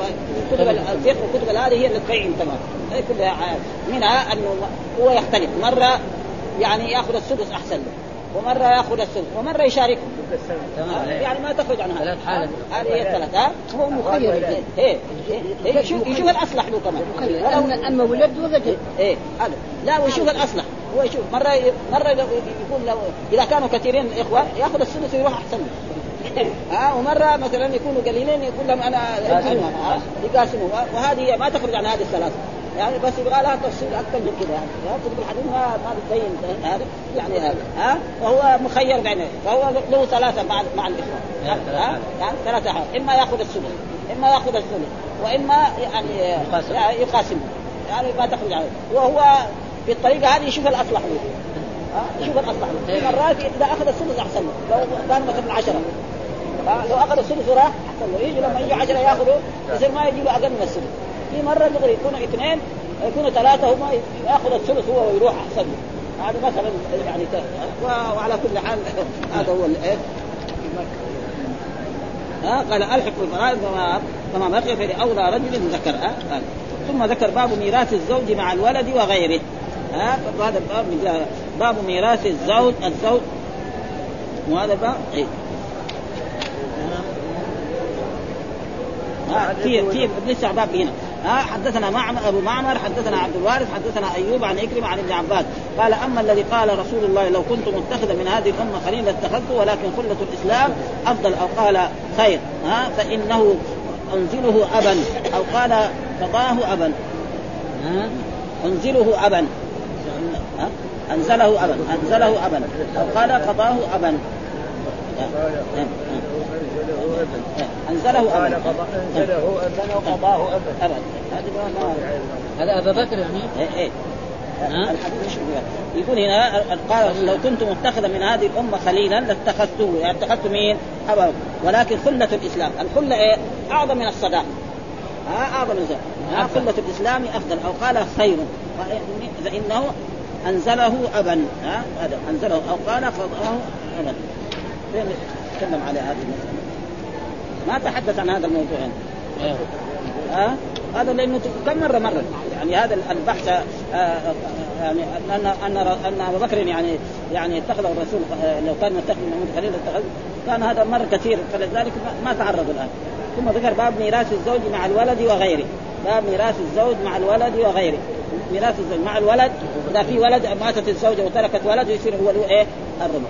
كتب الفقه وكتب هذه هي اللي تبين تمام. كلها منها أنه هو يختلف. مرة يعني يأخذ السدس أحسن له. ومرة يأخذ السدس ومرة يشاركهم يعني ما تخرج عن هذا هذه هي الثلاث ها؟ هو مخير. إيه يشوف يشوف الأصلح له كمان. اما ولد وذكر إيه هذا. لا ويشوف الأصلح. هو يشوف مرة مرة يكون لو إذا كانوا كثيرين الاخوه يأخذ السدس ويروح أحسن. <laughs> ها ومرة مثلا يكونوا قليلين يقول لهم أنا يقاسموا وهذه ما تخرج عن هذه الثلاثة. يعني بس يبغى لها تفصيل أكثر من كذا يعني. كتب الحديث ما ما بتبين هذا يعني هذا. ها؟ فهو مخير بين فهو له ثلاثة مع مع الاخوه ها؟ يعني ثلاثة حال إما يأخذ السدس إما يأخذ الثلث وإما يعني يقاسم. يعني ما تخرج عليه. وهو بالطريقة هذه يشوف الأصلح له يشوف الأصلح له مرات إذا أخذ السدس أحسن. له لو كان مثلا عشرة. لو أخذ السدس راح أحسن. له يجي لما يجي عشرة ياخذوا يصير ما يجي له أقل من السدس في مرة دغري يكونوا اثنين يكونوا ثلاثة هم يأخذ الثلث هو ويروح أحسن. هذا مثلا يعني وعلى كل حال <laughs> هذا هو الإيه؟ ها؟ قال ألحق الفرائض كما كما بقي فلاولى رجل ذكر ها؟ ثم ذكر باب ميراث الزوج مع الولد وغيره ها؟ هذا باب باب ميراث الزوج الزوج. وهذا باب إيه؟ في في لسه باب هنا. ها حدثنا معمر أبو معمر حدثنا عبد الوارث حدثنا أيوب عن اكرمه عن ابن عباس. قال أما الذي قال رسول الله لو كنت متخذا من هذه الأمة خليلا لاتخذته ولكن خلة الإسلام أفضل. أو قال خير ها فإنه أنزله أبا. أو قال قضاه أبا. ها أنزله أبا. ها أنزله أبا أنزله أبا. أو قال قضاه أبا. أنزله ابا أنزله ابا وقضاه ابا هذا ابا بكر يعني؟ إيه إيه. الحديث يقول هنا قال لو كنت متخذا من هذه الأمة خليلا لاتخذته. يعني اتخذت مين؟ ابا ولكن خلة الإسلام، الخلة إيه؟ أعظم من الصداق. ها؟ أعظم من الصداق، خلة الإسلام أفضل. أو قال خير. فإنه أنزله ابا ها؟ هذا أنزله. أو قال قضاه ابا. فين تكلم على هذه المسألة؟ ما تحدث عن هذا الموضوع هنا. ها؟ هذا لأنه كم مرة مرت يعني هذا البحث آه يعني ان ان ان ابا بكر يعني يعني اتخذه الرسول لو كان متخذ من خليل اتخذ كان هذا مر كثير. فلذلك ما تعرض الان ثم ذكر باب ميراث الزوج مع الولد وغيره. باب ميراث الزوج مع الولد وغيره. ميراث الزوج مع الولد إذا في ولد ماتت الزوجة وتركت ولد يصير هو له إيه؟ الربع.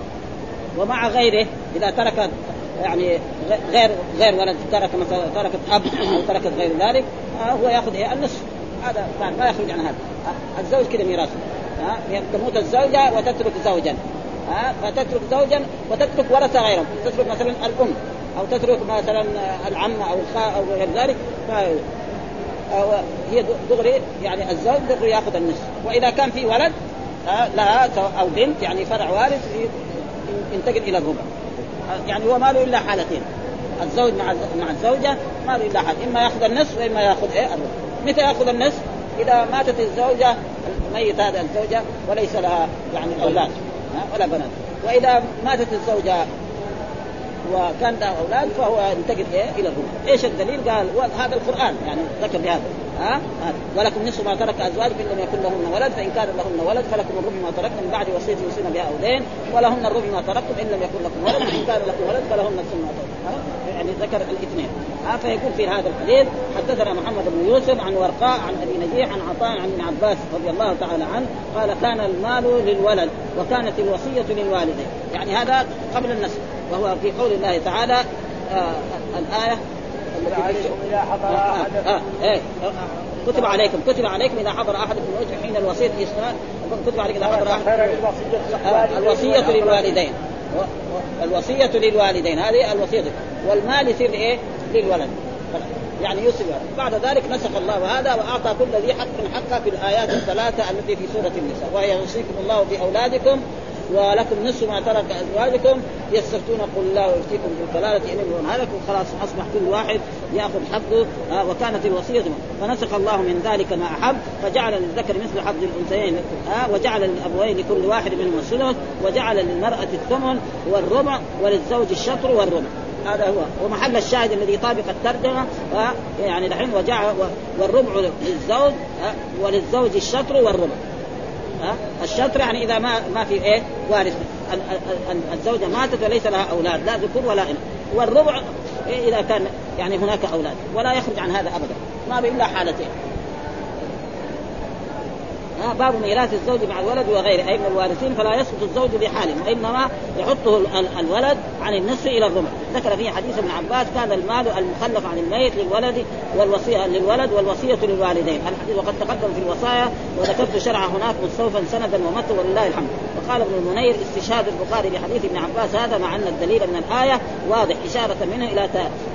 ومع غيره إذا تركت يعني غير غير ولد ترك مثلا تركت أب أو تركت غير ذلك هو يأخذ إيه النصف. هذا ما يخرج عن هذا. الزوج كذا ميراث. ها تموت الزوجة وتترك زوجا. فتترك زوجا وتترك ورثة غيرهم. تترك مثلا الأم أو تترك مثلا العم أو الخاء أو غير ذلك. أو هي دغري يعني الزوج دغري يأخذ النصف. وإذا كان في ولد لها أو بنت يعني فرع وارث ينتقل إلى الربع يعني هو ما له إلا حالتين. الزوج مع مع الزوجة ما له إلا حال. إما يأخذ النصف وإما يأخذ إيه؟ الربع. متى يأخذ النصف؟ إذا ماتت الزوجة الميت هذا الزوجة وليس لها يعني أولاد ولا بنات. وإذا ماتت الزوجة وكان له أولاد فهو ينتقل إيه؟ إلى الربع، إيش الدليل؟ قال هذا القرآن يعني ذكر بهذا. ها؟ ولكم نصف ما ترك أزواجكم ان لم يكن لهن ولد فإن كان لهن ولد فلكم الربع ما تركتم من بعد وصية يوصين بها أو دين ولهن الربع ما تركتم إن لم يكن لكم ولد فإن كان لكم ولد فلهن الثمن ما تركتم. يعني ذكر الاثنين. ها؟ فيكون في هذا الحديث حدثنا محمد بن يوسف عن ورقاء عن أبي نجيح عن عطاء عن ابن عباس رضي الله تعالى عنه قال كان المال للولد وكانت الوصية للوالدين. يعني هذا قبل النسب وهو في قول الله تعالى آه آه إيه كتب عليكم كتب عليكم إذا حضر أحدكم الموت حين الوصية يسمع كتب عليكم إذا حضر أحدكم آه الوصية للوالدين. الوصية للوالدين هذه الوصية. والمال يصير لإيه؟ للولد. يعني يوصي بعد ذلك نسخ الله هذا وأعطى كل ذي حق حقه في الآيات الثلاثة التي في سورة النساء. وهي يوصيكم الله في اولادكم ولكم نصف ما ترك أزواجكم يستفتون قل الله يفتيكم في الكلاله ان ابن هلك خلاص أصبح كل واحد يأخذ حقه آه وكانت الوصيه فنسخ الله من ذلك ما أحب فجعل للذكر مثل حظ الأنثيين آه وجعل للأبوين لكل واحد منهم الثلث وجعل للمرأة الثمن والربع وللزوج الشطر والربع. هذا هو. ومحل الشاهد الذي يطابق الترجمة آه يعني دحين وجعل والربع للزوج آه وللزوج الشطر والربع. ها؟ الشطر يعني إذا ما ما في إيه؟ وارث. الزوجة ماتت وليس لها أولاد لا ذكور ولا انثى والربع إيه إذا كان يعني هناك أولاد ولا يخرج عن هذا ابدا. ما الا حالتين. باب ميراث الزوج مع الولد وغيره أي من الوارثين فلا يسقط الزوج بحال وإنما يحطه ال- الولد عن النصف إلى الربع. ذكر فيه حديث ابن عباس كان المال المخلف عن الميت للولد والوصيه للولد والوصية للوالدين. الحديث وقد تقدم في الوصايا وذكرت شرع هناك مستوفا سندا ومتى ولله الحمد. وقال ابن المنير استشهاد البخاري بحديث ابن عباس هذا مع أن الدليل من الآية واضح إشارة منه إلى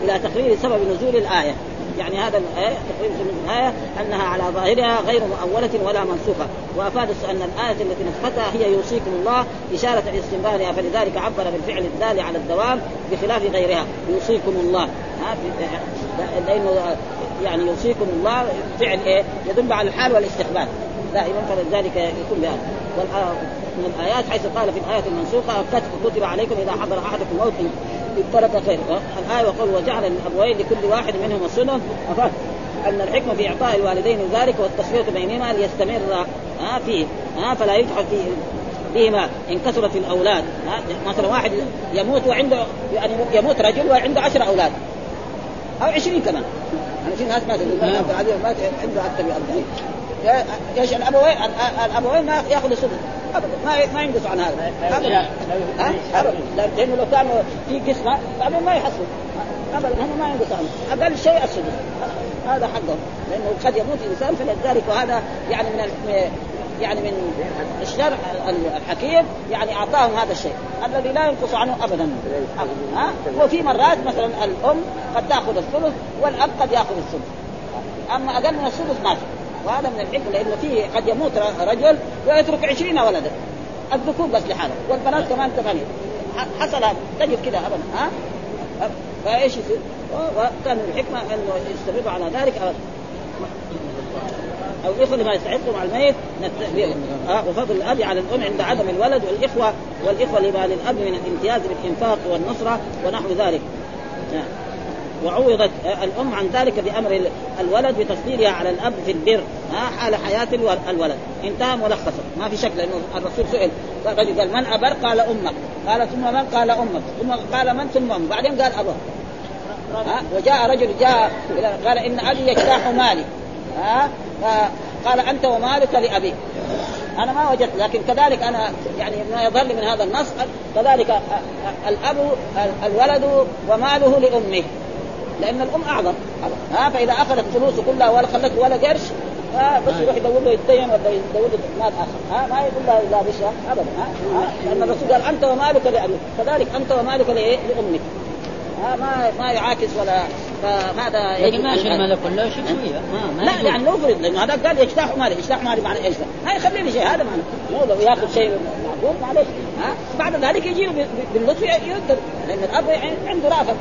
إلى تقرير سبب نزول الآية. يعني هذا الآية تقرير في الآية أنها على ظاهرها غير مؤولة ولا منسوخة. وأفاد أن الآية التي نسختها هي يوصيكم الله إشارة لاستنباطها فلذلك عبر بالفعل الدال على الدوام بخلاف غيرها. يوصيكم الله. ها في- لأنه يعني يوصيكم الله فعل إيه؟ يدل على الحال والاستقبال. دائما فلذلك يكون بهذا. من الآيات حيث قال في الآية المنسوخة كتب عليكم إذا حضر أحدكم موت ترك خير الآية وقول وجعل للأبوين لكل واحد منهم السنن أفاد أن الحكمة في إعطاء الوالدين ذلك والتصفية بينهما ليستمر فيه ها فلا يجحد فيه بهما ان كثرت الاولاد مثلا واحد يموت وعنده يعني يموت رجل وعنده عشر أولاد أو عشرين كمان يعني في ناس مات عبد العزيز مات عنده من 40 إيش الابوين الأبوين ما ياخذ السدس ابدا. ما ما ينقص عن هذا. ابدا؟ ابدا. لأنه لو كان في قسمة بعدين ما يحصل. ابدا. هم ما ينقص عنه. أقل شيء السدس هذا حقهم. لأنه قد يموت انسان فلذلك وهذا يعني من يعني من الشرع الحكيم يعني أعطاهم هذا الشيء. الذي لا ينقص عنه ابدا. ها؟ وفي مرات مثلا الأم قد تأخذ الثلث والأب قد يأخذ الثلث. أما أقل من الثلث ما في. وهذا من الحكمه لأنه فيه قد يموت رجل ويترك عشرين ولدا الذكور بس لحاله والبنات كمان ثمانية. ح- حصل تجد كذا ابدا ها؟ فإيش يصير؟ وكان الحكمة انه يستمر على ذلك ابدا. أو الإخوة لما يستحقوا مع الميت آه وفضل الأب على الأم عند عدم الولد والإخوة والإخوة لما للاب من الامتياز بالانفاق والنصرة ونحو ذلك. آه. وعوضت الأم عن ذلك بأمر ال- الولد بتفضيلها على الأب في البر حال حياة الول- الولد. انتهى ملخصا ما في شك لأنه الرسول سئل. الرجل قال من أبر؟ قال أمك. قال ثم من؟ قال أمك. ثم قال من؟ ثم أمك. بعدين قال اباه ها وجاء رجل جاء قال إن أبي يجتاح مالي. ها قال أنت ومالك لابيك أنا ما وجدت لكن كذلك أنا يعني ما يظهر لي من هذا النص. كذلك الأب ال- الولد وماله لأمه. لأن الأم أعظم ها فإذا أخذت فلوسه كلها ولا خلته ولا قرش ها بس يروح يدور له يتدين ولا يدور له مال آخر ها ما يقول له لا بشر ابدا ها؟ لأن الرسول قال أنت ومالك لأبيك كذلك أنت ومالك؟ لأمك ها ما ما يعاكس ولا لكن يجب ما أن- يشيل المال كله شيء شوية ما ما لا. يعني لو فرض لأنه هذا قال يجتاح مالي يجتاح مالي معنى إيش؟ ما يخلي لي شيء هذا معنى مو لو يأخذ شيء معقول معلش ها بعد ذلك يجي باللطف يقدر لأن الأب عنده رافه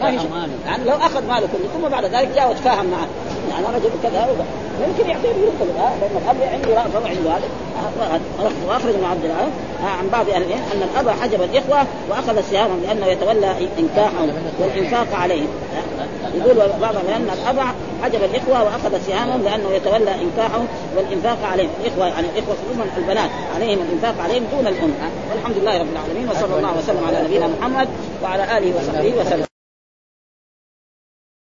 ما شيء. ماله. يعني لو أخذ ماله كله ثم بعد ذلك جاء وتفاهم معه يعني أنا رجل كذا. يمكن يعطيه ها لأن الأب عنده رافه وعنده هذا وأخرج ابن عبد العال. ها، عن بعض أهل العلم أن الأب حجب الإخوة وأخذ سهامهم لأنه يتولى إنكاحهم والإنفاق عليهم. ها. يقول بعض لأن الأب حجب الإخوة وأخذ سهامهم لأنه يتولى إنكاحهم والإنفاق عليهم. الاخوه يعني الاخوه خصوصا البنات. عليهم الإنفاق عليهم دون الأم. والحمد لله رب العالمين وصلى الله وسلم على نبينا محمد وعلى آله وصحبه وسلم.